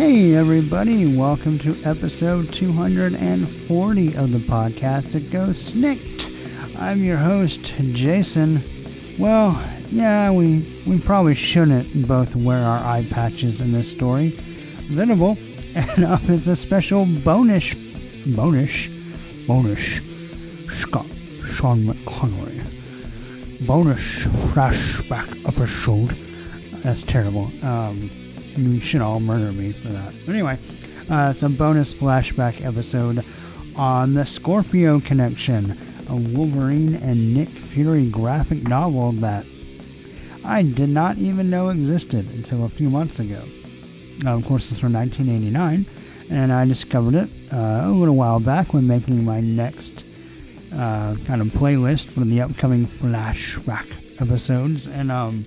Hey, everybody, welcome to episode 240 of the podcast that goes SNIKT. I'm your host, Jason. Well, yeah, we, we probably shouldn't both wear our eye patches in this story. Venable, and uh, it's a special bonus, bonus, bonus, Scott, Sean McConaughey. Bonus flashback episode. That's terrible. Um, you should all murder me for that. But anyway, uh, some bonus flashback episode on the Scorpio Connection, a Wolverine and Nick Fury graphic novel that I did not even know existed until a few months ago. Now, of course, it's from 1989, and I discovered it uh, a little while back when making my next uh, kind of playlist for the upcoming flashback episodes, and um,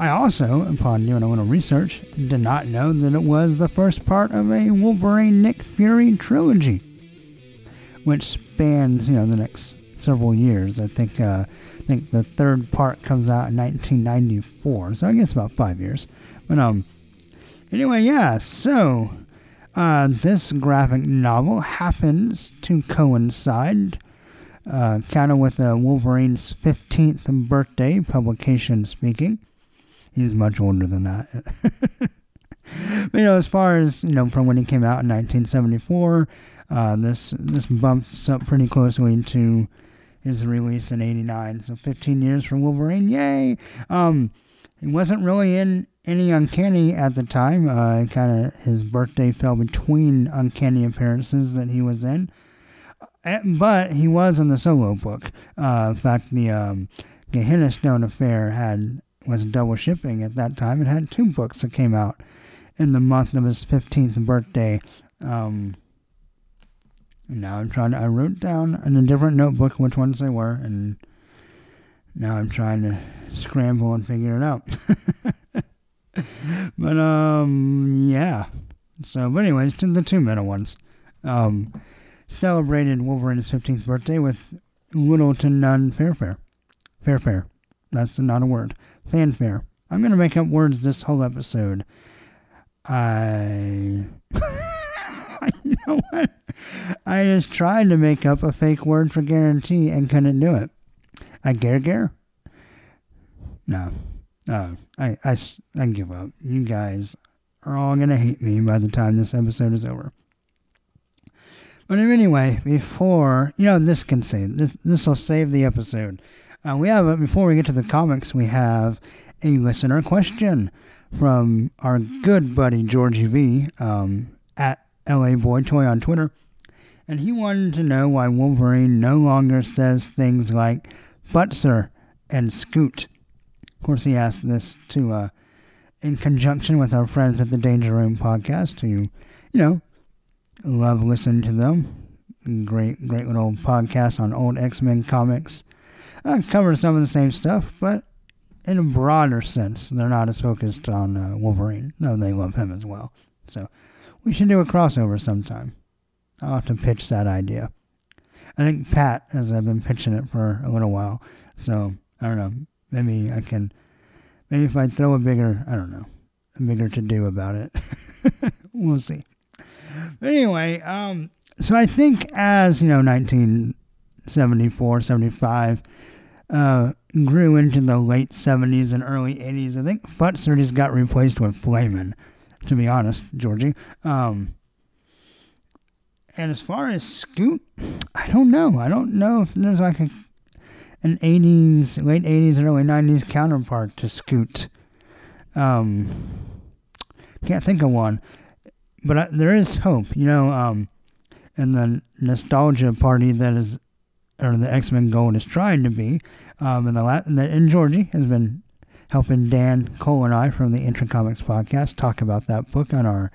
I also, upon doing a little research, did not know that it was the first part of a Wolverine Nick Fury trilogy, which spans, you know, the next several years. I think, uh, I think the third part comes out in 1994, so I guess about five years. But um, anyway, yeah. So, uh, this graphic novel happens to coincide. Uh, kind of with uh, Wolverine's 15th birthday, publication speaking he's much older than that. but, you know, as far as you know, from when he came out in 1974, uh, this this bumps up pretty closely to his release in '89. So 15 years for Wolverine, yay! Um, he wasn't really in any Uncanny at the time. Uh, kind of his birthday fell between Uncanny appearances that he was in. Uh, but he was in the solo book. Uh, in fact, the um, Gehenna Stone affair had was double shipping at that time. It had two books that came out in the month of his 15th birthday. Um, now I'm trying to, I wrote down in a different notebook which ones they were, and now I'm trying to scramble and figure it out. but, um, yeah. So, but anyways, to the two middle ones. Um, celebrated Wolverine's 15th birthday with little to none fanfare. Fanfare. That's not a word fanfare. I'm going to make up words this whole episode. I. you know what? I just tried to make up a fake word for guarantee and couldn't do it. A gare No. No. I, I, I give up. You guys are all going to hate me by the time this episode is over. But anyway, before, you know, this can save, this will save the episode. Uh, we have, uh, before we get to the comics, we have a listener question from our good buddy Georgie V um, at LA Boy Toy on Twitter. And he wanted to know why Wolverine no longer says things like Futzer and Scoot. Of course, he asked this to, uh, in conjunction with our friends at the Danger Room podcast, who, you know, love listening to them. Great, great little podcast on old X Men comics uh, cover some of the same stuff, but in a broader sense, they're not as focused on uh, Wolverine. No, they love him as well. So we should do a crossover sometime. I'll have to pitch that idea. I think Pat, as I've been pitching it for a little while. So I don't know. Maybe I can. Maybe if I throw a bigger, I don't know, a bigger to do about it. we'll see. But anyway, um, so I think as you know, 1974, 75 uh, grew into the late 70s and early 80s. I think Futzer just got replaced with Flamin', to be honest, Georgie. Um, and as far as Scoot, I don't know. I don't know if there's like a an 80s, late 80s and early 90s counterpart to Scoot. Um, can't think of one. But I, there is hope, you know, um, in the nostalgia party that is or the X Men Gold is trying to be. Um, and the la- and Georgie has been helping Dan Cole and I from the Intra Comics podcast talk about that book on our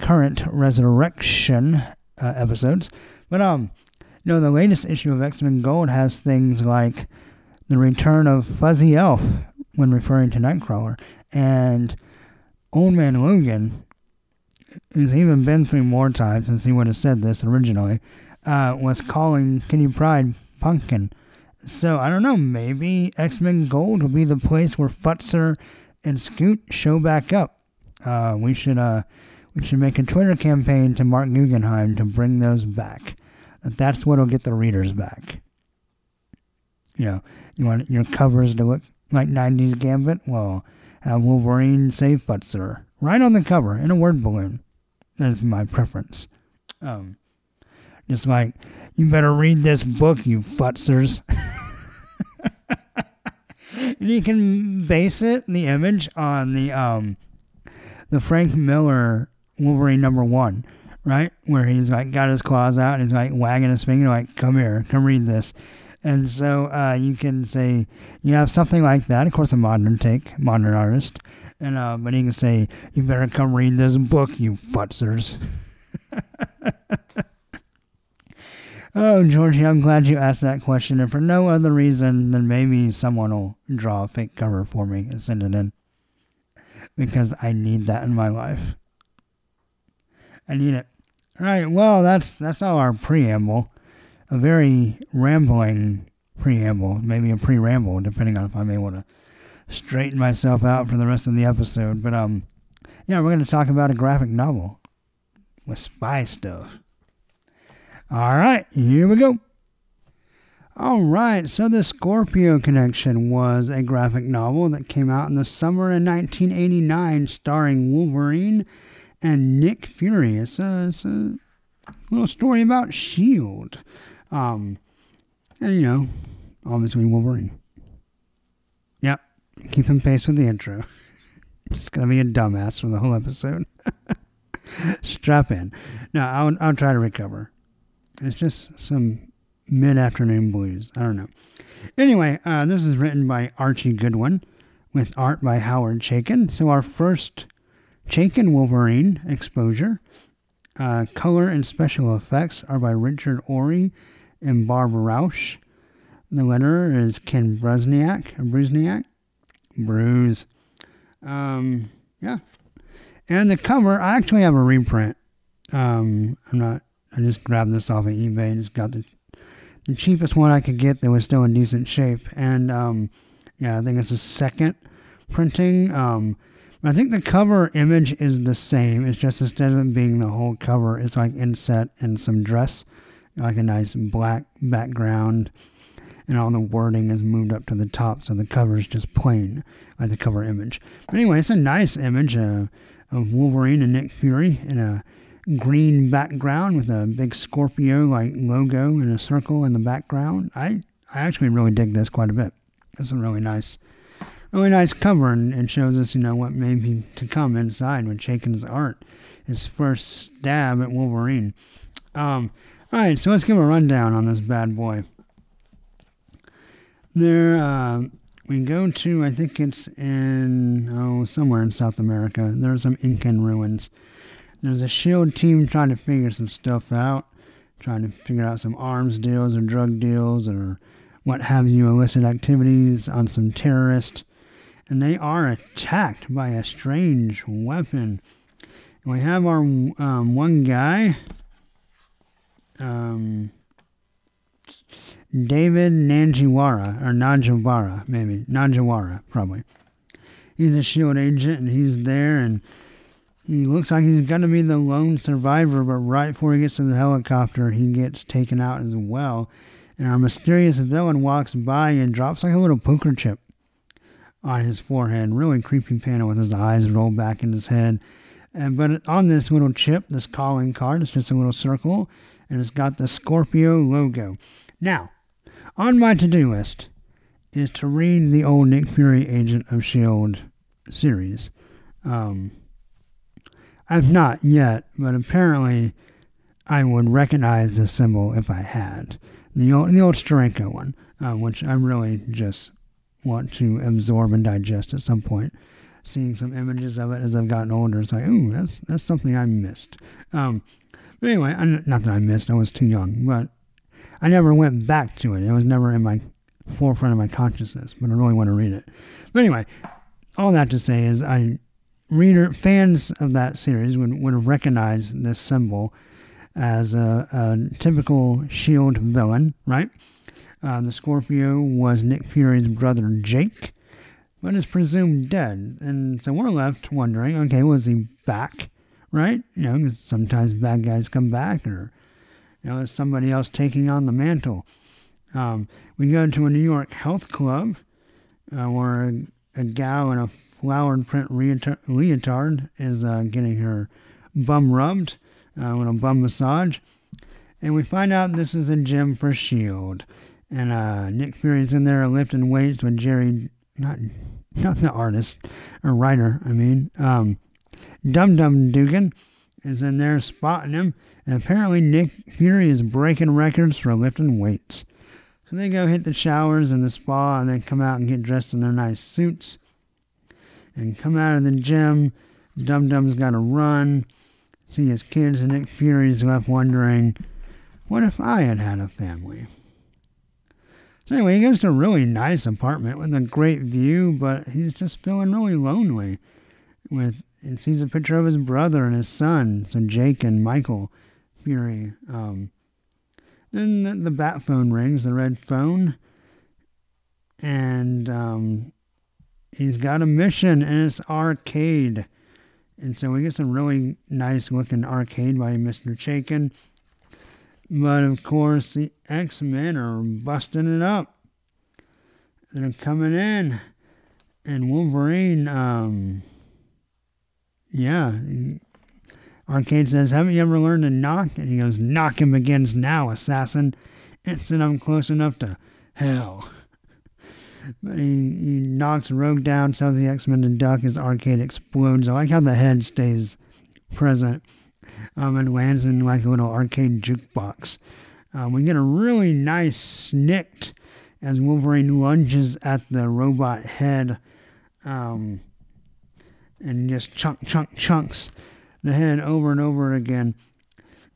current ResurrXion uh, episodes. But um, You know, the latest issue of X Men Gold has things like the return of Fuzzy Elf when referring to Nightcrawler, and Old Man Logan, who's even been through more times since he would have said this originally, uh, was calling Kitty Pryde Pumpkin. So I don't know, maybe X Men Gold will be the place where Futzer and Scoot show back up. Uh, we should uh, we should make a Twitter campaign to Marc Guggenheim to bring those back. That's what'll get the readers back. You know, you want your covers to look like 90s Gambit? Well, have Wolverine save Futzer right on the cover in a word balloon. That's my preference. Um, just like, you better read this book, you futzers. and you can base it, the image, on the um, the Frank Miller Wolverine number one, right? Where he's like got his claws out and he's like wagging his finger, like, come here, come read this. And so uh, you can say, you have something like that. Of course, a modern take, modern artist. And uh, but you can say, you better come read this book, you futzers. oh, Georgie, I'm glad you asked that question. And for no other reason than maybe someone will draw a fake cover for me and send it in. Because I need that in my life. I need it. All right, well, that's that's all our preamble. A very rambling preamble, maybe a pre-ramble, depending on if I'm able to straighten myself out for the rest of the episode. But um, yeah, we're going to talk about a graphic novel with spy stuff. All right, here we go. All right, so the Scorpio Connection was a graphic novel that came out in the summer of 1989, starring Wolverine and Nick Fury. It's a, it's a little story about S.H.I.E.L.D. Um, and, you know, obviously Wolverine. Yep, keeping pace with the intro. Just gonna be a dumbass for the whole episode. Strap in. No, I'll, I'll try to recover. It's just some mid afternoon blues. I don't know. Anyway, uh, this is written by Archie Goodwin with art by Howard Chaykin. So, our first Chaykin Wolverine exposure. Uh, color and special effects are by Richard Ory and Barbara Rausch. The letterer is Ken Bruzenak. Bruzenak? Bruise. Um, yeah. And the cover, I actually have a reprint. Um, I'm not, I just grabbed this off of eBay and just got the, the cheapest one I could get that was still in decent shape. And, um, yeah, I think it's a second printing. Um, I think the cover image is the same. It's just instead of being the whole cover, it's like inset and some dress, like a nice black background, and all the wording is moved up to the top, so the cover is just plain, like the cover image. But anyway, it's a nice image uh, of Wolverine and Nick Fury in a green background with a big Scorpio like logo and a circle in the background. I I actually really dig this quite a bit. It's a really nice really nice cover and, and shows us, you know, what may be to come inside with Chaykin's art. His first stab at Wolverine. Um, all right, so let's give a rundown on this bad boy. There, uh, we go to, I think it's in, oh, somewhere in South America. There are some Incan ruins. There's a SHIELD team trying to figure some stuff out, trying to figure out some arms deals or drug deals or what have you, illicit activities on some terrorists and they are attacked by a strange weapon. We have our um, one guy, um, David Nanjiwara, or Najawara, maybe. Najawara, probably. He's a SHIELD agent, and he's there, and he looks like he's going to be the lone survivor, but right before he gets to the helicopter, he gets taken out as well. And our mysterious villain walks by and drops like a little poker chip on his forehead. Really creepy panel with his eyes rolled back in his head. And but on this little chip, this calling card, it's just a little circle, and it's got the Scorpio logo. Now, on my to-do list is to read the old Nick Fury Agent of Shield series. Um, I've not yet, but apparently I would recognize this symbol if I had the old the old Steranko one, uh, which I really just want to absorb and digest at some point. Seeing some images of it as I've gotten older, it's like, ooh, that's that's something I missed. Um, but anyway, not that I missed, I was too young, but I never went back to it. It was never in my forefront of my consciousness, but I really want to read it. But anyway, all that to say is I reader fans of that series would, would have recognized this symbol as a, a typical shield villain, right? Uh, the Scorpio was Nick Fury's brother Jake, but is presumed dead. And so we're left wondering, okay, was he back? Right? You know, because sometimes bad guys come back, or you know, is somebody else taking on the mantle? Um, we go to a New York health club uh, where a, a gal in a flowered print leotard is uh, getting her bum rubbed uh, with a bum massage. And we find out this is a gym for S.H.I.E.L.D. And uh, Nick Fury's in there lifting weights with Jerry, not not the artist or writer, I mean. Um, Dum Dum Dugan is in there spotting him. And apparently Nick Fury is breaking records for lifting weights. So they go hit the showers and the spa and then come out and get dressed in their nice suits and come out of the gym. Dum Dum's got to run, see his kids, and Nick Fury's left wondering, what if I had had a family? So anyway, he goes to a really nice apartment with a great view, but he's just feeling really lonely. With and sees a picture of his brother and his son, so Jake and Michael Fury. Um, then the, the bat phone rings, the red phone, and um, he's got a mission and it's arcade. And so we get some really nice looking arcade by Mr. Chaykin. But of course, the X Men are busting it up. They're coming in. And Wolverine, um, yeah. Arcade says, Haven't you ever learned to knock? And he goes, Knocking begins now, assassin. Said, I'm close enough to hell. But he, he knocks Rogue down, tells the X Men to duck as Arcade explodes. I like how the head stays present um, and lands in like a little arcade jukebox. Um, we get a really nice snikt as Wolverine lunges at the robot head um, and just chunk, chunk, chunks the head over and over again.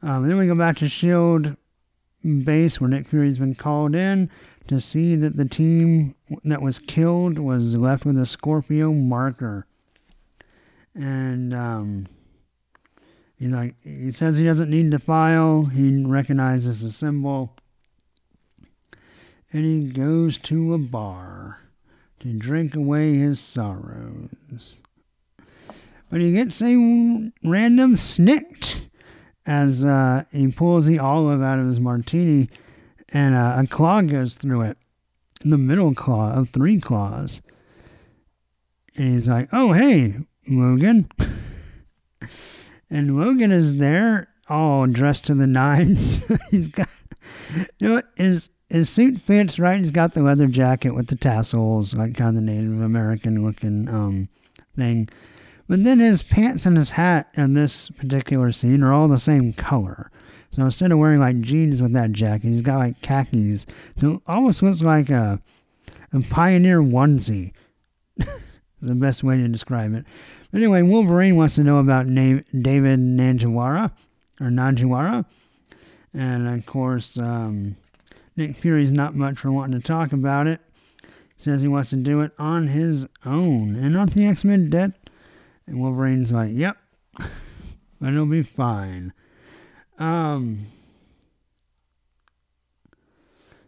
Um, then we go back to S.H.I.E.L.D. base where Nick Fury's been called in to see that the team that was killed was left with a Scorpio marker. And um, he's like, he says he doesn't need to file, he recognizes the symbol. And he goes to a bar to drink away his sorrows. But he gets a random snikt as uh, he pulls the olive out of his martini and uh, a claw goes through it, the middle claw of three claws. And he's like, "Oh, hey, Logan." and Logan is there, all dressed to the nines. he's got, you know, his his suit fits right. He's got the leather jacket with the tassels, like kind of the Native American looking um thing. But then his pants and his hat in this particular scene are all the same color. So instead of wearing like jeans with that jacket, he's got like khakis. So almost looks like a, a pioneer onesie. the best way to describe it. Anyway, Wolverine wants to know about Na- David Nanjiwara or Nanjiwara. And of course, um, Nick Fury's not much for wanting to talk about it. He says he wants to do it on his own. And aren't the X Men dead? And Wolverine's like, yep, but it'll be fine. Um,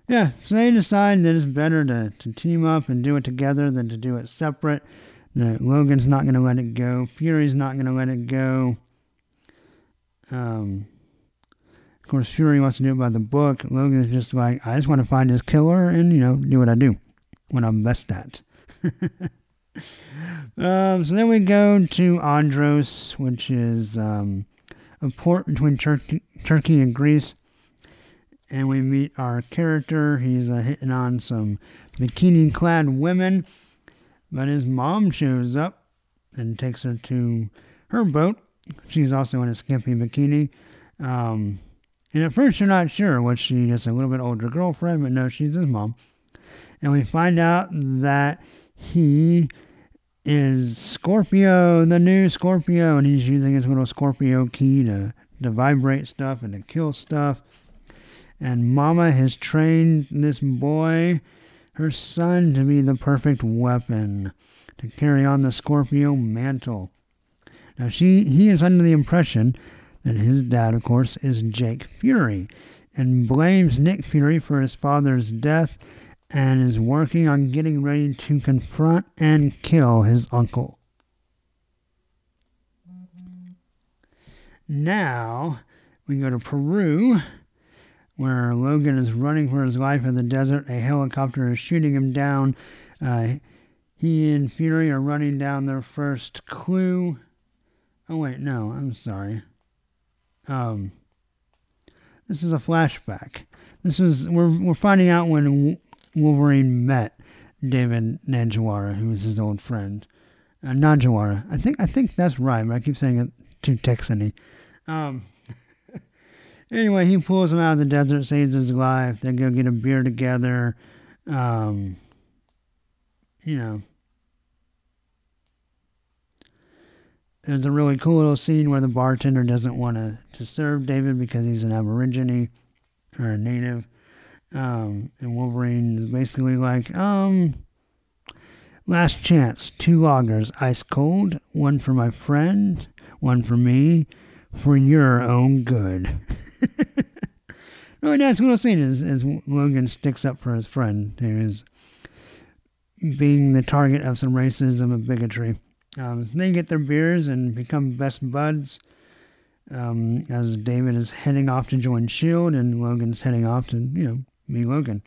yeah, so they decide that it's better to, to team up and do it together than to do it separate. That Logan's not going to let it go. Fury's not going to let it go. Um, of course, Fury wants to do it by the book. Logan's just like, I just want to find his killer and, you know, do what I do what I'm best at. um, so then we go to Andros, which is um, a port between Turkey, Turkey and Greece. And we meet our character. He's uh, hitting on some bikini clad women. But his mom shows up and takes her to her boat. She's also in a skimpy bikini. Um, and at first, you're not sure. Was she just a little bit older girlfriend? But no, she's his mom. And we find out that he is Scorpio, the new Scorpio, and he's using his little Scorpio key to, to vibrate stuff and to kill stuff. And Mama has trained this boy, her son, to be the perfect weapon to carry on the Scorpio mantle. Now she he is under the impression that his dad, of course, is Jake Fury, and blames Nick Fury for his father's death and is working on getting ready to confront and kill his uncle. Now we go to Peru, where Logan is running for his life in the desert. A helicopter is shooting him down. Uh, he and Fury are running down their first clue. Oh wait, no, I'm sorry. Um, this is a flashback. This is we're we're finding out when Wolverine met David Naguara, who was his old friend. Uh, Naguara. I think I think that's right, but I keep saying it too Texany. Um, anyway, he pulls him out of the desert, saves his life. They go get a beer together. Um, you know. There's a really cool little scene where the bartender doesn't want to, to serve David because he's an Aborigine or a native. Um, and Wolverine is basically like, um, last chance, two loggers, ice cold, one for my friend, one for me, for your own good. really nice little scene as, as Logan sticks up for his friend who is being the target of some racism and bigotry. Um, they get their beers and become best buds. Um, as David is heading off to join Shield, and Logan's heading off to you know be Logan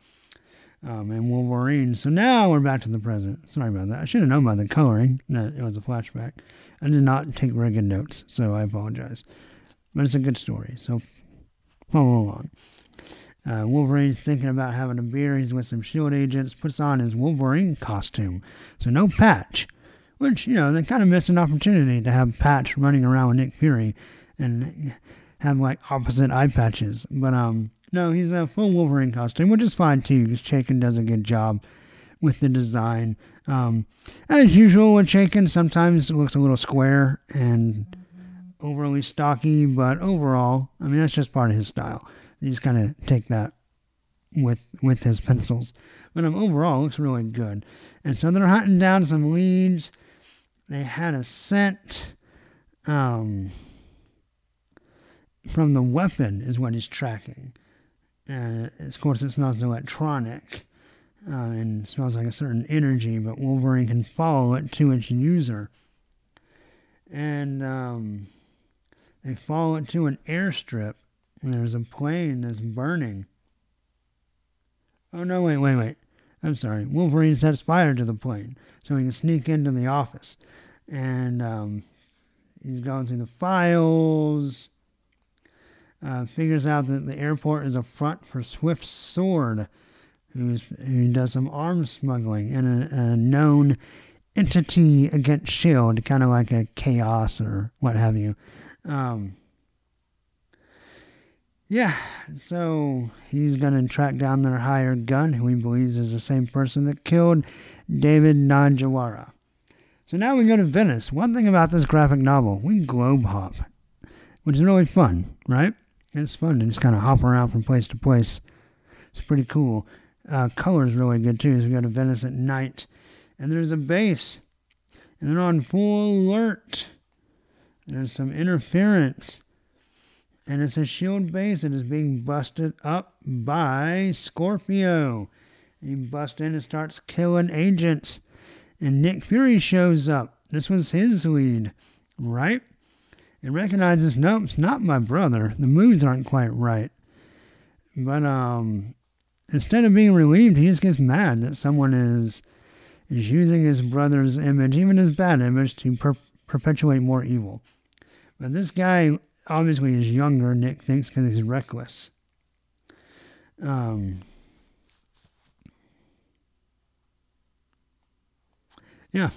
um, and Wolverine. So now we're back to the present. Sorry about that. I should have known by the coloring that it was a flashback. I did not take very good notes, so I apologize. But it's a good story, so follow along. Uh, Wolverine's thinking about having a beer. He's with some shield agents, puts on his Wolverine costume. So no patch. Which, you know, they kind of missed an opportunity to have Patch running around with Nick Fury and have like opposite eye patches. But um no, he's a full Wolverine costume, which is fine too, because Chaykin does a good job with the design. Um, as usual with Chaykin, sometimes it looks a little square and overly stocky, but overall, I mean, that's just part of his style. He's kind of take that with with his pencils. But um, overall, looks really good. And so they're hunting down some leads. They had a scent um, from the weapon, is what he's tracking. Uh, of course, it smells electronic uh, and smells like a certain energy, but Wolverine can follow it to its user. And um, they follow it to an airstrip, and there's a plane that's burning. Oh, no, wait, wait, wait. I'm sorry. Wolverine sets fire to the plane so he can sneak into the office. And um, he's going through the files uh, figures out that the airport is a front for Swift Sword, who's, who does some arms smuggling, and a, a known entity against S.H.I.E.L.D., kind of like a chaos or what have you. Um, yeah, so he's going to track down their hired gun, who he believes is the same person that killed David Naguara. So now we go to Venice. One thing about this graphic novel, we globe hop, which is really fun, right? It's fun to just kind of hop around from place to place. It's pretty cool. Uh, color is really good too. We go to Venice at night, and there's a base, and they're on full alert. There's some interference, and it's a shield base that is being busted up by Scorpio. He busts in and starts killing agents, and Nick Fury shows up. This was his lead, right? And recognizes, nope, it's not my brother. The moods aren't quite right. But um, instead of being relieved, he just gets mad that someone is is using his brother's image, even his bad image, to per- perpetuate more evil. But this guy obviously is younger, Nick thinks, because he's reckless. Um, yeah.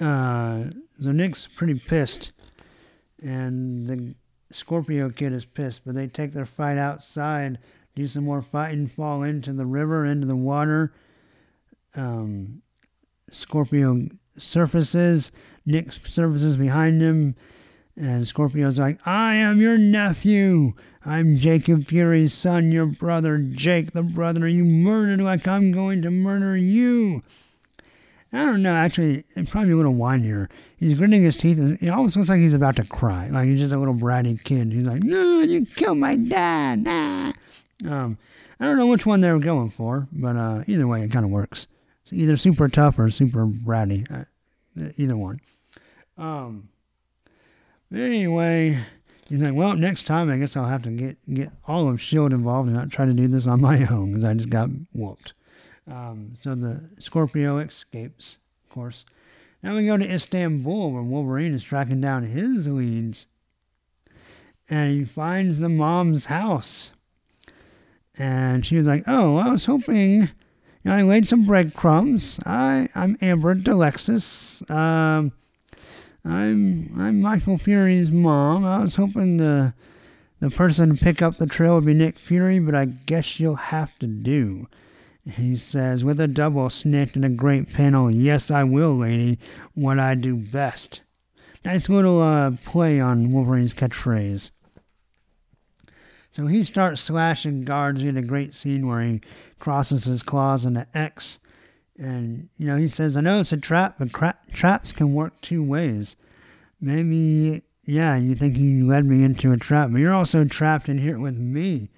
Uh, so Nick's pretty pissed and the Scorpio kid is pissed, but they take their fight outside, do some more fighting, fall into the river, into the water. Um, Scorpio surfaces, Nick surfaces behind him, and Scorpio's like, I am your nephew. I'm Jacob Fury's son, your brother, Jake, the brother you murdered like I'm going to murder you. I don't know, actually, probably a little whinier. He's gritting his teeth. It almost looks like he's about to cry. Like he's just a little bratty kid. He's like, no, you killed my dad. Nah. Um, I don't know which one they were going for, but uh, either way, it kind of works. It's either super tough or super bratty. Uh, either one. Um, anyway, he's like, well, next time I guess I'll have to get, get all of S.H.I.E.L.D. involved and not try to do this on my own because I just got whooped. Um, so the Scorpio escapes, of course. Now we go to Istanbul where Wolverine is tracking down his leads. And he finds the mom's house. And she was like, Oh, I was hoping you know, I laid some breadcrumbs. I, I'm Amber D'Alexis. Um, I'm I'm Michael Fury's mom. I was hoping the the person to pick up the trail would be Nick Fury, but I guess you'll have to do. He says, with a double snick and a great panel, Yes, I will, lady. What I do best. Nice little uh, play on Wolverine's catchphrase. So he starts slashing guards. We had a great scene where he crosses his claws in an X. And, you know, he says, I know it's a trap, but cra- traps can work two ways. Maybe, yeah, you think you led me into a trap, but you're also trapped in here with me.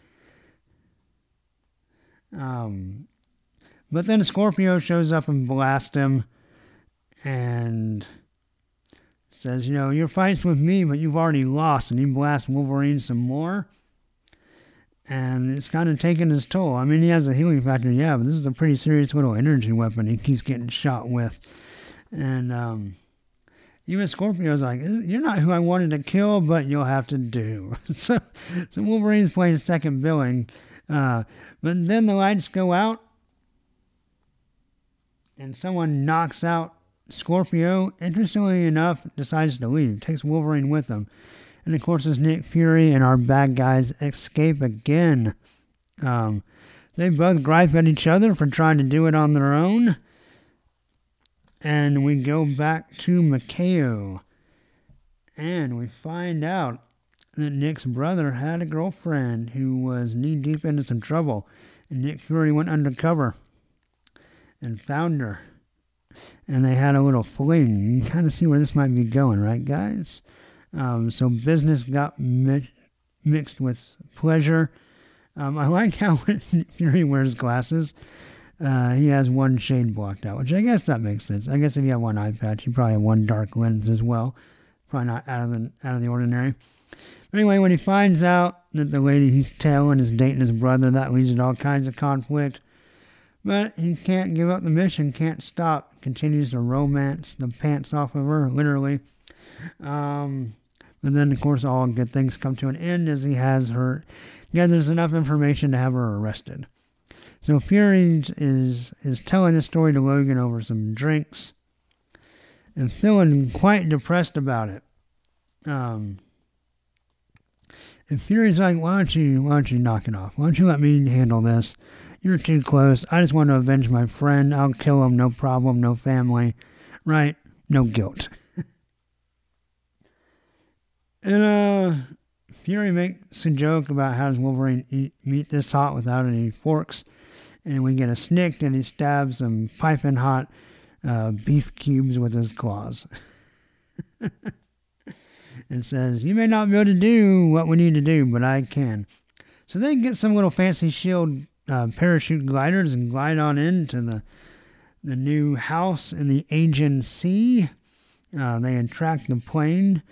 Um, but then Scorpio shows up and blasts him and says, You know, your fight's with me, but you've already lost. And he blasts Wolverine some more. And it's kind of taking his toll. I mean, he has a healing factor, yeah, but this is a pretty serious little energy weapon he keeps getting shot with. And um, even Scorpio's like, You're not who I wanted to kill, but you'll have to do. so, so Wolverine's playing second billing. Uh, but then the lights go out and someone knocks out Scorpio, interestingly enough, decides to leave, takes Wolverine with them. And of course, as Nick Fury and our bad guys escape again, um, they both gripe at each other for trying to do it on their own. And we go back to Macao. And we find out that Nick's brother had a girlfriend who was knee deep into some trouble. And Nick Fury went undercover and found her. And they had a little fling. You kind of see where this might be going, right, guys? Um, so business got mi- mixed with pleasure. Um, I like how Fury wears glasses. Uh, he has one shade blocked out, which I guess that makes sense. I guess if you have one eye patch, you probably have one dark lens as well. Probably not out of the out of the ordinary. But anyway, when he finds out that the lady he's tailing is dating his brother, that leads to all kinds of conflict. But he can't give up the mission, can't stop, continues to romance the pants off of her, literally. Um, but then, of course, all good things come to an end as he has her, gathers enough information to have her arrested. So Fury is is telling the story to Logan over some drinks and feeling quite depressed about it. Um, and Fury's like, "Why don't you why don't you knock it off? Why don't you let me handle this?" You're too close. I just want to avenge my friend. I'll kill him. No problem. No family. Right? No guilt. and, uh, Fury makes a joke about how does Wolverine eat meat this hot without any forks. And we get a snick and he stabs some piping hot uh, beef cubes with his claws. and says, You may not be able to do what we need to do, but I can. So they get some little fancy shield uh, parachute gliders and glide on into the the new house in the Aegean Sea. Uh, they attract the plane,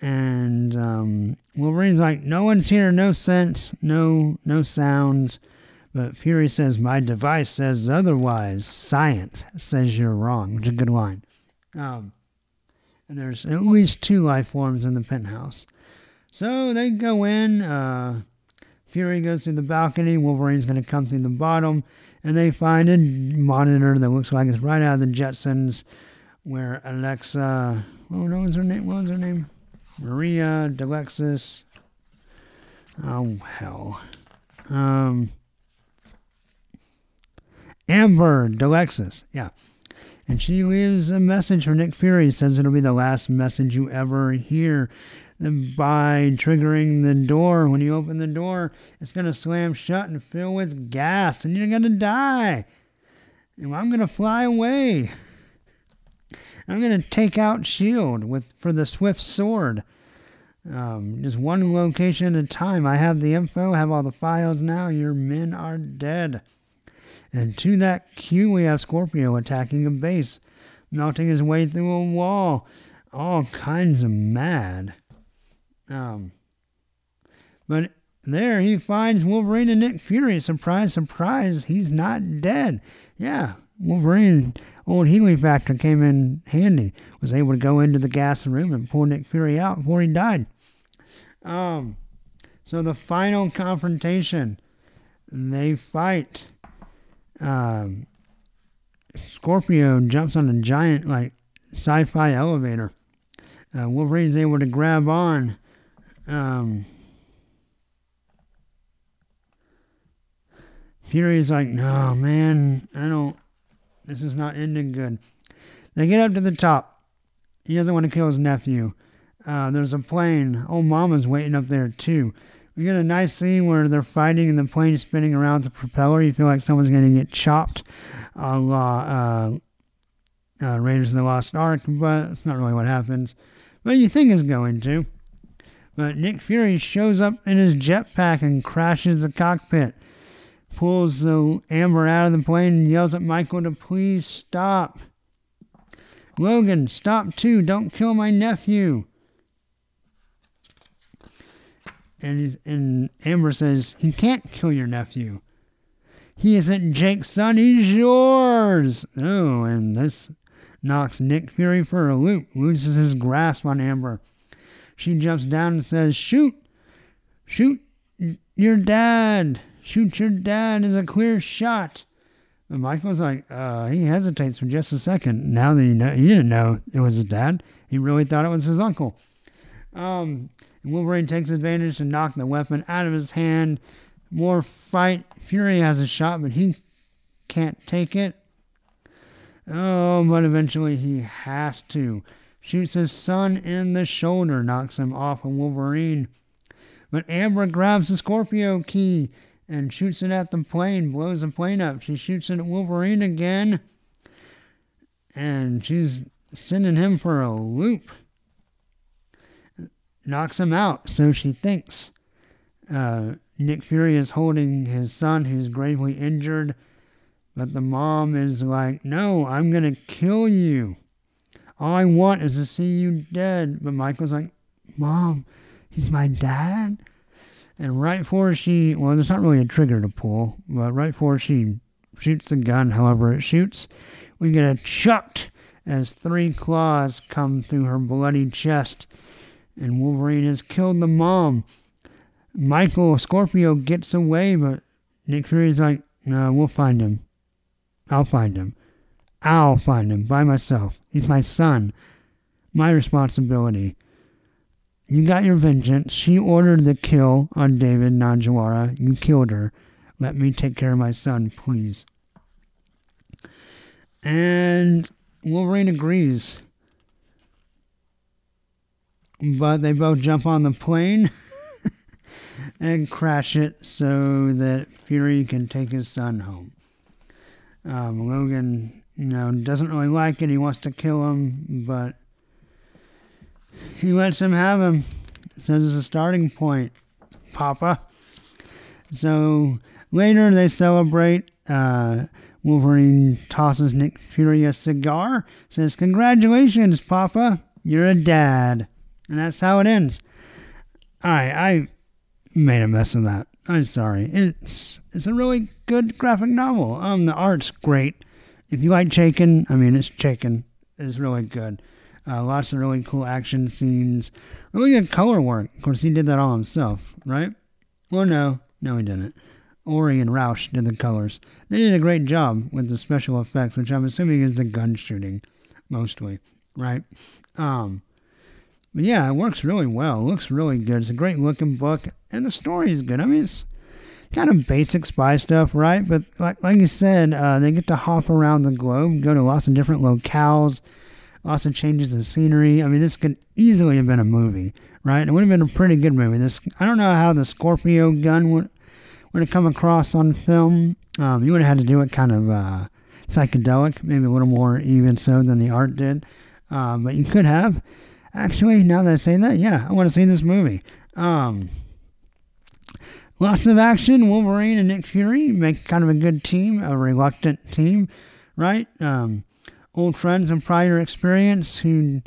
and um, Wolverine's like, "No one's here, no sense, no no sounds." But Fury says, "My device says otherwise. Science says you're wrong," which is a good line. Um, and there's at least two life forms in the penthouse. So they go in. Uh, Fury goes through the balcony. Wolverine's going to come through the bottom. And they find a monitor that looks like it's right out of the Jetsons, where Alexa, oh, no, what was her name? What was her name? Maria D'Alexis. Oh, hell. Um, Amber D'Alexis, yeah. And she leaves a message for Nick Fury. Says it'll be the last message you ever hear. By triggering the door. When you open the door, it's going to slam shut and fill with gas, and you're going to die. And I'm going to fly away. I'm going to take out Shield with for the Swift Sword. Um, just one location at a time. I have the info, have all the files now. Your men are dead. And to that cue, we have Scorpio attacking a base, melting his way through a wall. All kinds of mad. Um, but there he finds Wolverine and Nick Fury. Surprise, surprise, he's not dead. Yeah, Wolverine, old healing factor came in handy. Was able to go into the gas room and pull Nick Fury out before he died. Um, so the final confrontation, they fight. Um, Scorpio jumps on a giant like sci-fi elevator. Uh, Wolverine's able to grab on. Um, Fury's like, no, man, I don't. This is not ending good. They get up to the top. He doesn't want to kill his nephew. Uh, there's a plane. Old Mama's waiting up there too. We get a nice scene where they're fighting and the plane's spinning around the propeller. You feel like someone's going to get chopped, a la uh, uh, Raiders of the Lost Ark, but it's not really what happens. But you think it's going to. But Nick Fury shows up in his jetpack and crashes the cockpit, pulls the Amber out of the plane and yells at Michael to please stop. Logan, stop too. Don't kill my nephew. And, and Amber says, He can't kill your nephew. He isn't Jake's son, he's yours. Oh, and this knocks Nick Fury for a loop, loses his grasp on Amber. She jumps down and says, Shoot! Shoot your dad! Shoot your dad is a clear shot. And Michael's like, uh, he hesitates for just a second. Now that he, know, he didn't know it was his dad, he really thought it was his uncle. Um, Wolverine takes advantage to knock the weapon out of his hand. More fight. Fury has a shot, but he can't take it. Oh, but eventually he has to. Shoots his son in the shoulder, knocks him off of Wolverine. But Amber grabs the Scorpio key and shoots it at the plane, blows the plane up. She shoots it at Wolverine again, and she's sending him for a loop. Knocks him out, so she thinks. Uh, Nick Fury is holding his son, who's gravely injured, but the mom is like, No, I'm going to kill you. All I want is to see you dead. But Michael's like, Mom, he's my dad. And right before she, well, there's not really a trigger to pull, but right before she shoots the gun, however it shoots, we get a chucked as three claws come through her bloody chest. And Wolverine has killed the mom. Michael Scorpio gets away, but Nick Fury's like, no, we'll find him. I'll find him. I'll find him by myself. He's my son. My responsibility. You got your vengeance. She ordered the kill on David Najarwala. You killed her. Let me take care of my son, please. And Wolverine agrees. But they both jump on the plane and crash it so that Fury can take his son home. Um, Logan, you know, doesn't really like it. He wants to kill him, but he lets him have him. Says it's a starting point, Papa. So later they celebrate. Uh, Wolverine tosses Nick Fury a cigar, says, Congratulations, Papa. You're a dad. And that's how it ends. I I made a mess of that. I'm sorry. It's it's a really good graphic novel. Um, the art's great. If you like Chaykin, I mean, it's Chaykin. It's really good. Uh, lots of really cool action scenes. Really good color work. Of course, he did that all himself, right? Well, no, no, he didn't. Ory and Rausch did the colors. They did a great job with the special effects, which I'm assuming is the gun shooting, mostly, right? Um, but yeah, it works really well. It looks really good. It's a great looking book, and the story is good. I mean, it's kind of basic spy stuff, right? But like like you said, uh, they get to hop around the globe, go to lots of different locales. lots of changes in scenery. I mean, this could easily have been a movie, right? It would have been a pretty good movie. This I don't know how the Scorpio gun would would have come across on film. Um, you would have had to do it kind of uh, psychedelic, maybe a little more even so than the art did. Um, but you could have. Actually, now that I say that, yeah, I want to see this movie. Um, lots of action. Wolverine and Nick Fury make kind of a good team, a reluctant team, right? Um, old friends and prior experience who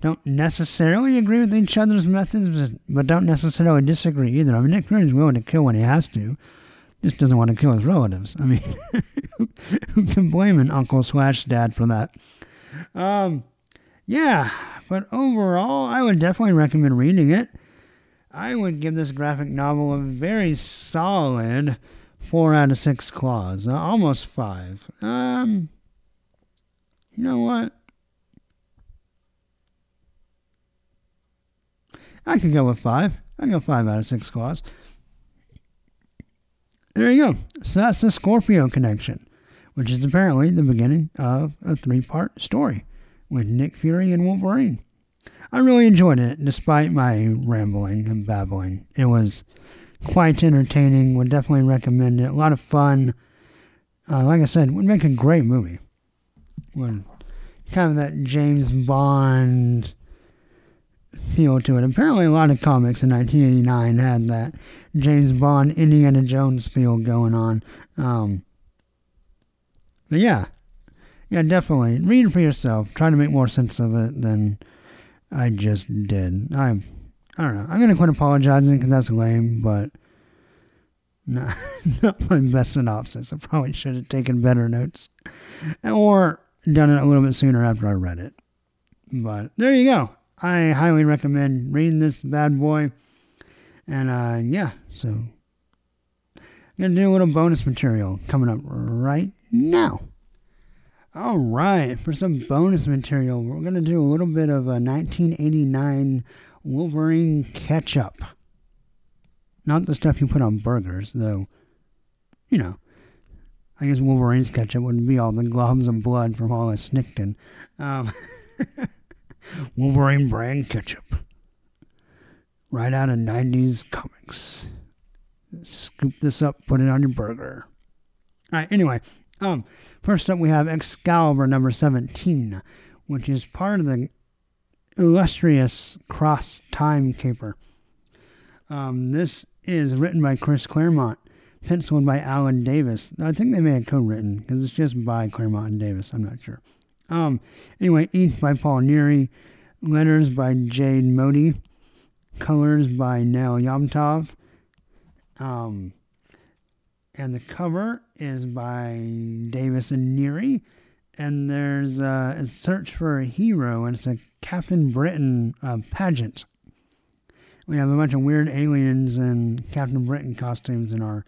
don't necessarily agree with each other's methods, but, don't necessarily disagree either. I mean, Nick Fury's willing to kill when he has to, just doesn't want to kill his relatives. I mean, who can blame an uncle slash dad for that? Um, yeah, but overall, I would definitely recommend reading it. I would give this graphic novel a very solid four out of six claws, uh, almost five. Um, you know what? I could go with five. I can go five out of six claws. There you go. So that's the Scorpio connection, which is apparently the beginning of a three part story with Nick Fury and Wolverine. I really enjoyed it despite my rambling and babbling. It was quite entertaining. Would definitely recommend it. A lot of fun. Uh, like I said, would make a great movie. Would kind of that James Bond feel to it. Apparently, a lot of comics in 1989 had that James Bond, Indiana Jones feel going on. Um, but yeah, yeah, definitely read for yourself. Try to make more sense of it than I just did. I, I don't know. I'm gonna quit apologizing because that's lame, but not, not my best synopsis. I probably should have taken better notes, or done it a little bit sooner after I read it. But there you go. I highly recommend reading this bad boy. And uh, yeah, so I'm gonna do a little bonus material coming up right now. All right, for some bonus material, we're gonna do a little bit of a 1989 Wolverine ketchup. Not the stuff you put on burgers, though. You know, I guess Wolverine's ketchup wouldn't be all the globs of blood from all the Snickton. Um, Wolverine brand ketchup. Right out of 90s comics. Scoop this up, put it on your burger. All right, anyway, um, first up we have Excalibur number 17, which is part of the illustrious Cross Time Caper. Um, this is written by Chris Claremont, penciled by Alan Davis. I think they may have co-written because it's just by Claremont and Davis. I'm not sure. Um, anyway, ink by Paul Neary, letters by Jade Modi, colors by Nel Yomtov. Um, and the cover is by Davis and Neary. And there's a search for a hero, and it's a Captain Britain uh, pageant. We have a bunch of weird aliens in Captain Britain costumes, and our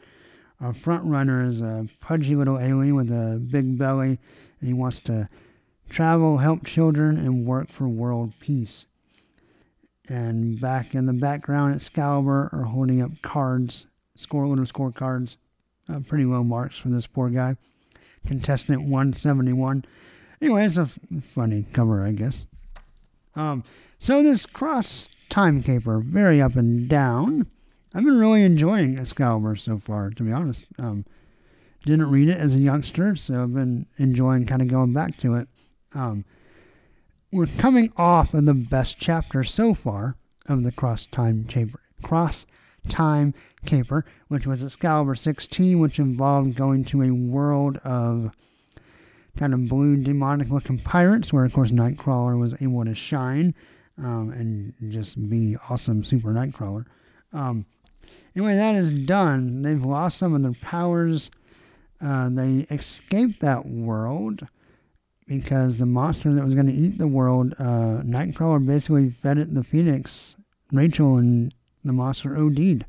our front runner is a pudgy little alien with a big belly, and he wants to travel, help children, and work for world peace. And back in the background, Excalibur are holding up cards, score little scorecards, uh, pretty low marks for this poor guy. Contestant 171. Anyway, it's a f- funny cover, I guess. Um, so this cross time caper, very up and down. I've been really enjoying Excalibur so far, to be honest. Um, didn't read it as a youngster, so I've been enjoying kind of going back to it. Um, we're coming off of the best chapter so far of the cross time caper. Cross time caper, which was Excalibur 16, which involved going to a world of kind of blue demonic looking pirates, where of course Nightcrawler was able to shine um, and just be awesome super Nightcrawler. Um, anyway, that is done. They've lost some of their powers. Uh, they escaped that world because the monster that was going to eat the world, uh, Nightcrawler basically fed it the Phoenix. Rachel and the monster OD'd.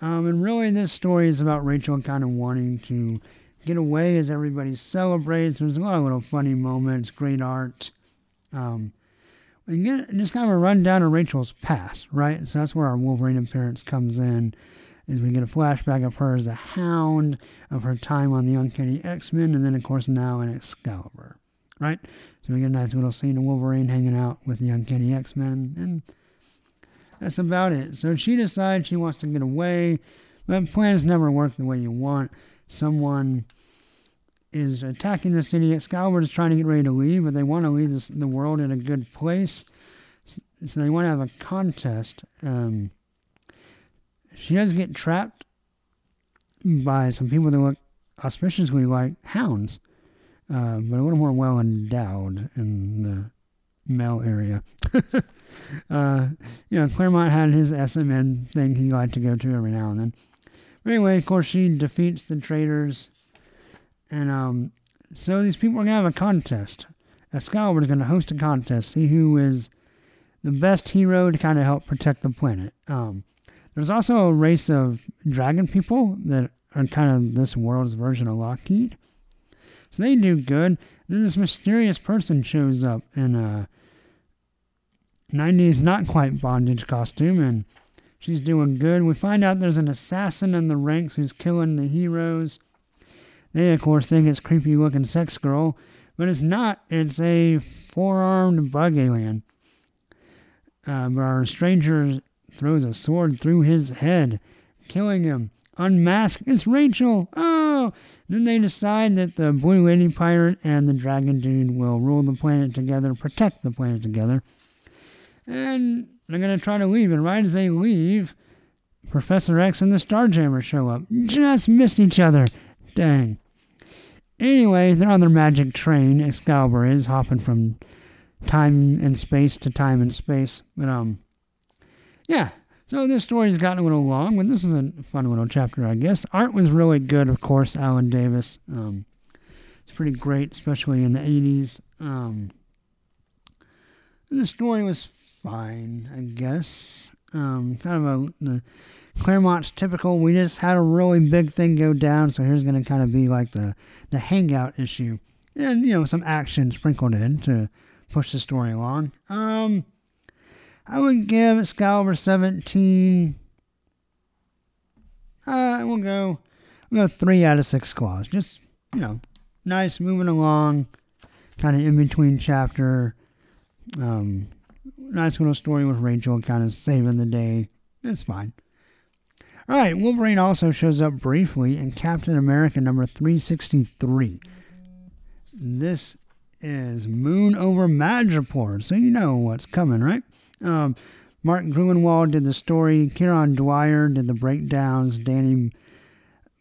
Um, and really, this story is about Rachel kind of wanting to get away as everybody celebrates. There's a lot of little funny moments, great art. Um, we get just kind of a rundown of Rachel's past, right? So that's where our Wolverine appearance comes in. Is we get a flashback of her as a hound, of her time on the Uncanny X Men, and then of course now in Excalibur, right? So we get a nice little scene of Wolverine hanging out with the Uncanny X Men, and that's about it. So she decides she wants to get away, but plans never work the way you want. Someone is attacking the city. Excalibur is trying to get ready to leave, but they want to leave this, the world in a good place. So they want to have a contest. Um, she does get trapped by some people that look auspiciously like hounds, uh, but a little more well endowed in the male area. uh, you know, Claremont had his SMN thing he liked to go to every now and then. But anyway, of course, she defeats the traitors. And um, so these people are going to have a contest. Excalibur is going to host a contest, see who is the best hero to kind of help protect the planet. Um, there's also a race of dragon people that are kind of this world's version of Lockheed. So they do good. Then this mysterious person shows up and a 90s not quite bondage costume and she's doing good. We find out there's an assassin in the ranks who's killing the heroes. They, of course, think it's creepy looking sex girl, but it's not. It's a four armed bug alien. Uh, but our stranger throws a sword through his head, killing him. Unmasked, it's Rachel. Oh! Then they decide that the Blue Lady Pirate and the Dragon Dude will rule the planet together, protect the planet together. And they're going to try to leave. And right as they leave, Professor X and the Starjammer show up. Just missed each other. Dang. Anyway, they're on their magic train. Excalibur is hopping from time and space to time and space. But um, yeah. So this story's gotten a little long, but this is a fun little chapter, I guess. Art was really good, of course. Alan Davis. Um, it's pretty great, especially in the '80s. Um, the story was fine, I guess. Um, kind of a the Claremont's typical. We just had a really big thing go down, so here's going to kind of be like the the hangout issue, and you know some action sprinkled in to push the story along. Um, I would give Excalibur 17. Uh, I will go. I'll go three out of six claws. Just you know, nice moving along, kind of in between chapter. Um, nice little story with Rachel kind of saving the day. It's fine. All right, Wolverine also shows up briefly in Captain America number 363. This is Moon over Madripoor, so you know what's coming, right? Um, Mark Gruenwald did the story, Kieron Dwyer did the breakdowns, Danny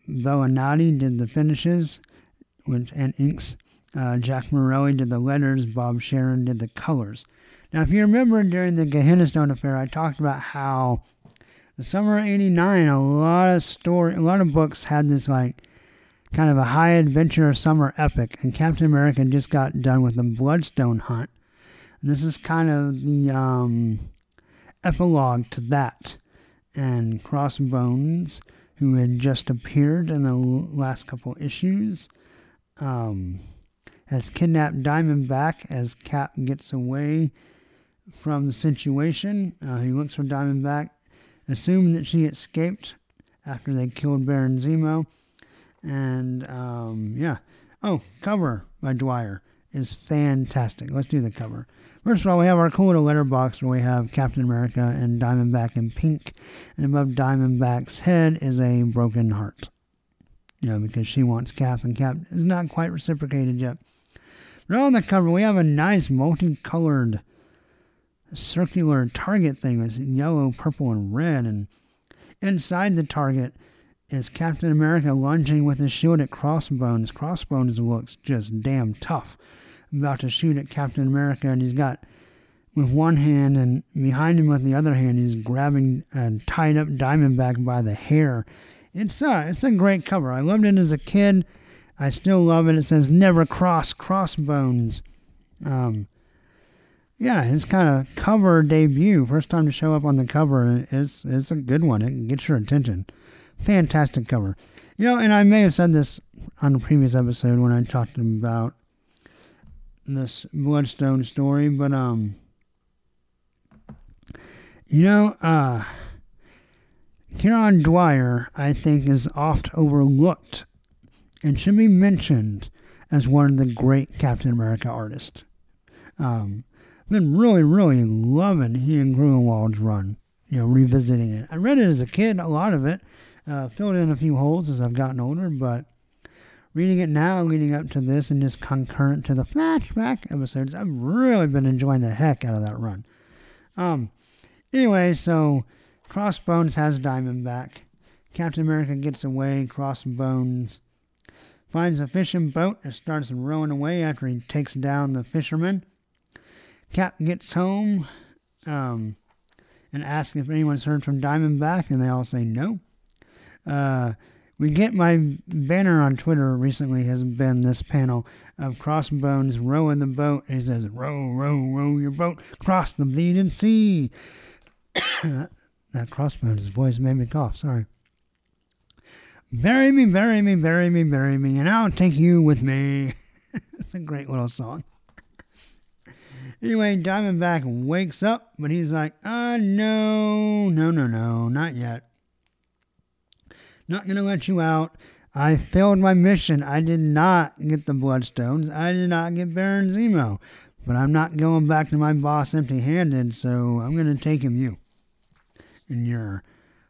Bulanadi did the finishes which, and inks. Uh, Jack Morelli did the letters, Bob Sharen did the colors. Now, if you remember during the Gehenna Stone affair, I talked about how the summer of '89, a lot of story, a lot of books had this like kind of a high adventure summer epic, and Captain America just got done with the Bloodstone hunt. And this is kind of the um, epilogue to that. And Crossbones, who had just appeared in the last couple issues, um, has kidnapped Diamondback as Cap gets away from the situation. Uh, he looks for Diamondback, assuming that she escaped after they killed Baron Zemo. And um, yeah. Oh, cover by Dwyer is fantastic. Let's do the cover. First of all, we have our cool little letterbox where we have Captain America and Diamondback in pink. And above Diamondback's head is a broken heart. You know, because she wants Cap, and Cap is not quite reciprocated yet. But on the cover, we have a nice multicolored circular target thing with yellow, purple, and red. And inside the target is Captain America lunging with his shield at Crossbones. Crossbones looks just damn tough. About to shoot at Captain America, and he's got with one hand, and behind him with the other hand, he's grabbing and tied up Diamondback by the hair. It's a, it's a great cover. I loved it as a kid. I still love it. It says "Never cross Crossbones." Um, yeah, his kind of cover debut, first time to show up on the cover, is is a good one. It gets your attention. Fantastic cover. You know, and I may have said this on a previous episode when I talked about this Bloodstone story, but um, you know, uh, Kieron Dwyer, I think, is oft overlooked and should be mentioned as one of the great Captain America artists. Um, been really, really loving Ian Gruenwald's run. You know, revisiting it. I read it as a kid, a lot of it. Uh, filled in a few holes as I've gotten older, but reading it now, leading up to this, and just concurrent to the flashback episodes, I've really been enjoying the heck out of that run. Um, anyway, so Crossbones has Diamondback. Captain America gets away. Crossbones finds a fishing boat and starts rowing away after he takes down the fisherman. Cap gets home um, and asks if anyone's heard from Diamondback, and they all say no. Uh, we get my banner on Twitter recently has been this panel of Crossbones rowing the boat. He says, Row, row, row your boat across the bleeding sea. that Crossbones' voice made me cough. Sorry. Bury me, bury me, bury me, bury me, and I'll take you with me. it's a great little song. Anyway, Diamondback wakes up, but he's like, uh, no, no, no, no, not yet. Not gonna let you out. I failed my mission. I did not get the Bloodstones. I did not get Baron Zemo. But I'm not going back to my boss empty handed, so I'm gonna take him you. In your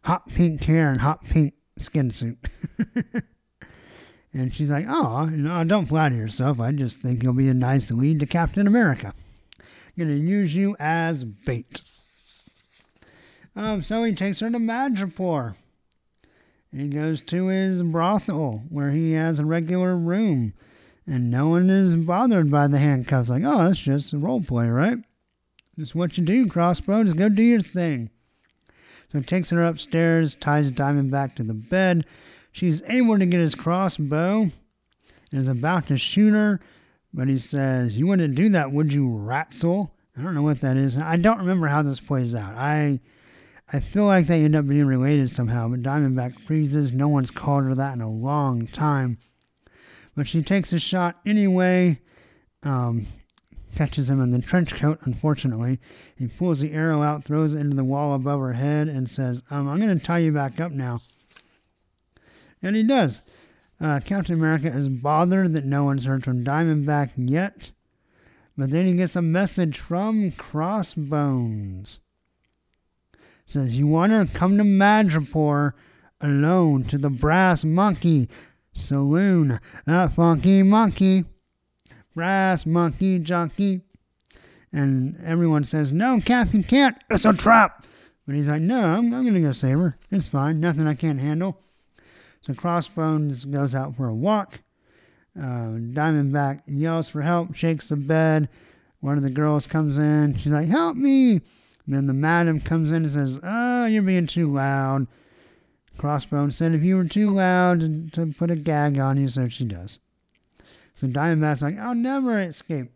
hot pink hair and hot pink skin suit. and she's like, Oh, no, don't flatter yourself. I just think you'll be a nice lead to Captain America. I'm gonna use you as bait. Um, so he takes her to Madripoor. He goes to his brothel where he has a regular room, and no one is bothered by the handcuffs. Like, oh, that's just a role play, right? That's what you do, Crossbones. Go do your thing. So he takes her upstairs, ties Diamond back to the bed. She's able to get his crossbow and is about to shoot her, but he says, You wouldn't do that, would you, Ratzel? I don't know what that is. I don't remember how this plays out. I I feel like they end up being related somehow, but Diamondback freezes. No one's called her that in a long time. But she takes a shot anyway. Um, catches him in the trench coat, unfortunately. He pulls the arrow out, throws it into the wall above her head, and says, um, I'm going to tie you back up now. And he does. Uh, Captain America is bothered that no one's heard from Diamondback yet. But then he gets a message from Crossbones says, You want to come to Madripoor alone to the Brass Monkey Saloon. That funky monkey. Brass Monkey Junkie. And everyone says, No, Cap, you can't. It's a trap. But he's like, No, I'm, I'm going to go save her. It's fine. Nothing I can't handle. So Crossbones goes out for a walk. Uh, Diamondback yells for help, shakes the bed. One of the girls comes in. She's like, Help me. Then the madam comes in and says, Oh, you're being too loud. Crossbones said if you were too loud to, to put a gag on you, so she does. So Diamondback's like, I'll never escape.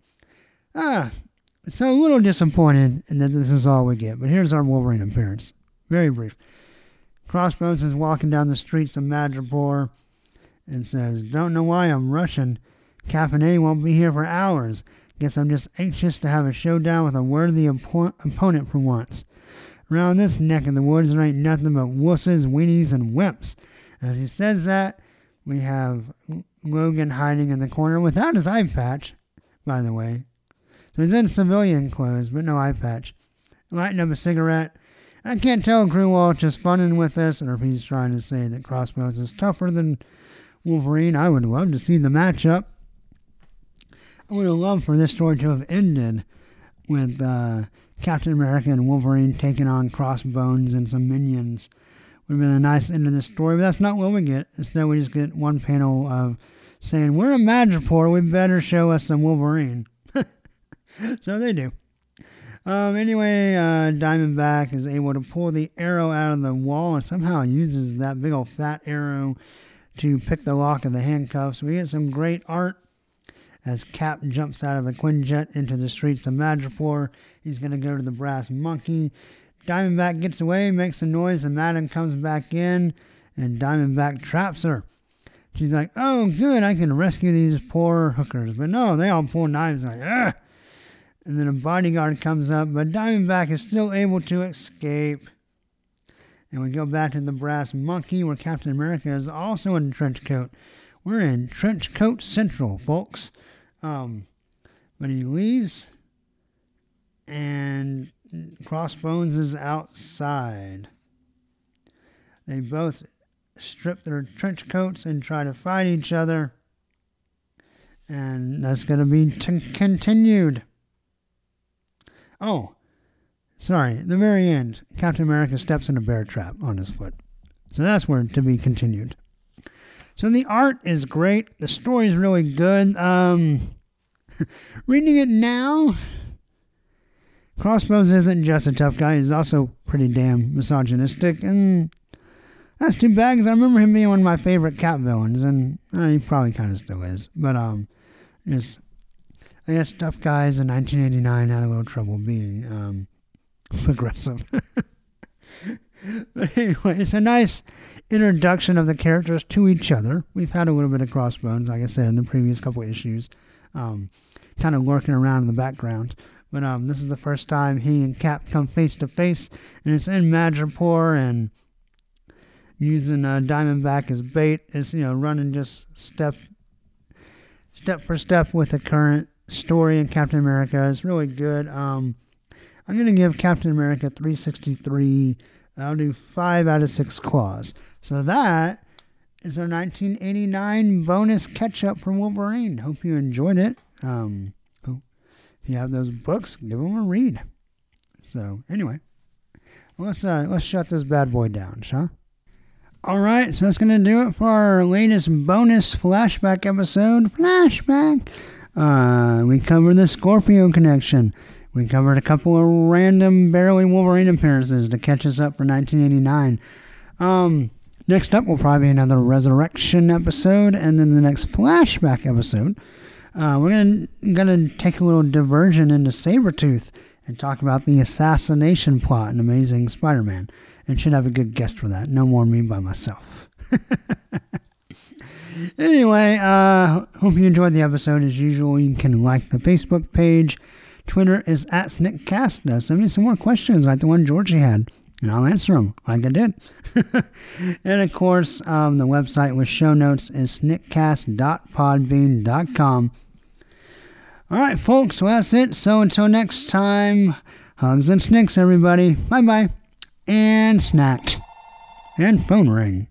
Ah, so a little disappointed and that this is all we get. But here's our Wolverine appearance. Very brief. Crossbones is walking down the streets of Madripoor and says, Don't know why I'm rushing. Cap and A won't be here for hours. Guess I'm just anxious to have a showdown with a worthy opponent for once. Around this neck of the woods, there ain't nothing but wusses, weenies, and wimps. As he says that, we have Logan hiding in the corner without his eye patch, by the way. So he's in civilian clothes, but no eye patch. Lighting up a cigarette. I can't tell if Gruenwald just funning with this or if he's trying to say that Crossbones is tougher than Wolverine. I would love to see the matchup. I would have loved for this story to have ended with uh, Captain America and Wolverine taking on Crossbones and some minions. Would have been a nice end of the story, but that's not what we get. Instead, we just get one panel of saying, We're a Madripoor, we better show us some Wolverine. so they do. Um, anyway, uh, Diamondback is able to pull the arrow out of the wall and somehow uses that big old fat arrow to pick the lock of the handcuffs. We get some great art as Cap jumps out of a Quinjet into the streets of Madripoor. He's going to go to the Brass Monkey. Diamondback gets away, makes a noise, and Madam comes back in, and Diamondback traps her. She's like, oh, good, I can rescue these poor hookers. But no, they all pull knives like, ah! And then a bodyguard comes up, but Diamondback is still able to escape. And we go back to the Brass Monkey, where Captain America is also in trench coat We're in Trenchcoat Central, folks. Um, but he leaves, and Crossbones is outside. They both strip their trench coats and try to fight each other. And that's going to be t- continued. Oh, sorry, the very end. Captain America steps in a bear trap on his foot. So that's where to be continued. So the art is great. The story is really good. Um, reading it now, Crossbones isn't just a tough guy. He's also pretty damn misogynistic, and that's too bad because I remember him being one of my favorite Cap villains, and uh, he probably kind of still is. But um, just I guess tough guys in 1989 had a little trouble being um, progressive. but anyway, it's a nice introduction of the characters to each other. We've had a little bit of Crossbones, like I said, in the previous couple issues, um, kind of lurking around in the background. But um, this is the first time he and Cap come face to face, and it's in Madripoor, and using uh, Diamondback as bait is you know running just step step for step with the current story in Captain America. It's really good. Um, I'm gonna give Captain America 363. I'll do five out of six claws. So that is our 1989 bonus catch up from Wolverine. Hope you enjoyed it. Um, if you have those books, give them a read. So anyway, let's uh, let's shut this bad boy down, shall? All right, so that's gonna do it for our latest bonus flashback episode. Flashback. Uh, we covered the Scorpio connection. We covered a couple of random, barely Wolverine appearances to catch us up for 1989. Um, next up will probably be another ResurreXion episode, and then the next flashback episode uh, we're gonna gonna take a little diversion into Sabretooth and talk about the assassination plot in Amazing Spider-Man, and should have a good guest for that. No more me by myself. anyway, uh, hope you enjoyed the episode. As usual, you can like the Facebook page. Twitter is at SniktCast. Send me some more questions like the one Georgie had, and I'll answer them like I did. and of course, um, the website with show notes is sniktcast.podbean.com. All right, folks, well, that's it. So until next time, hugs and snikts, everybody. Bye bye. And snacked. And phone ring.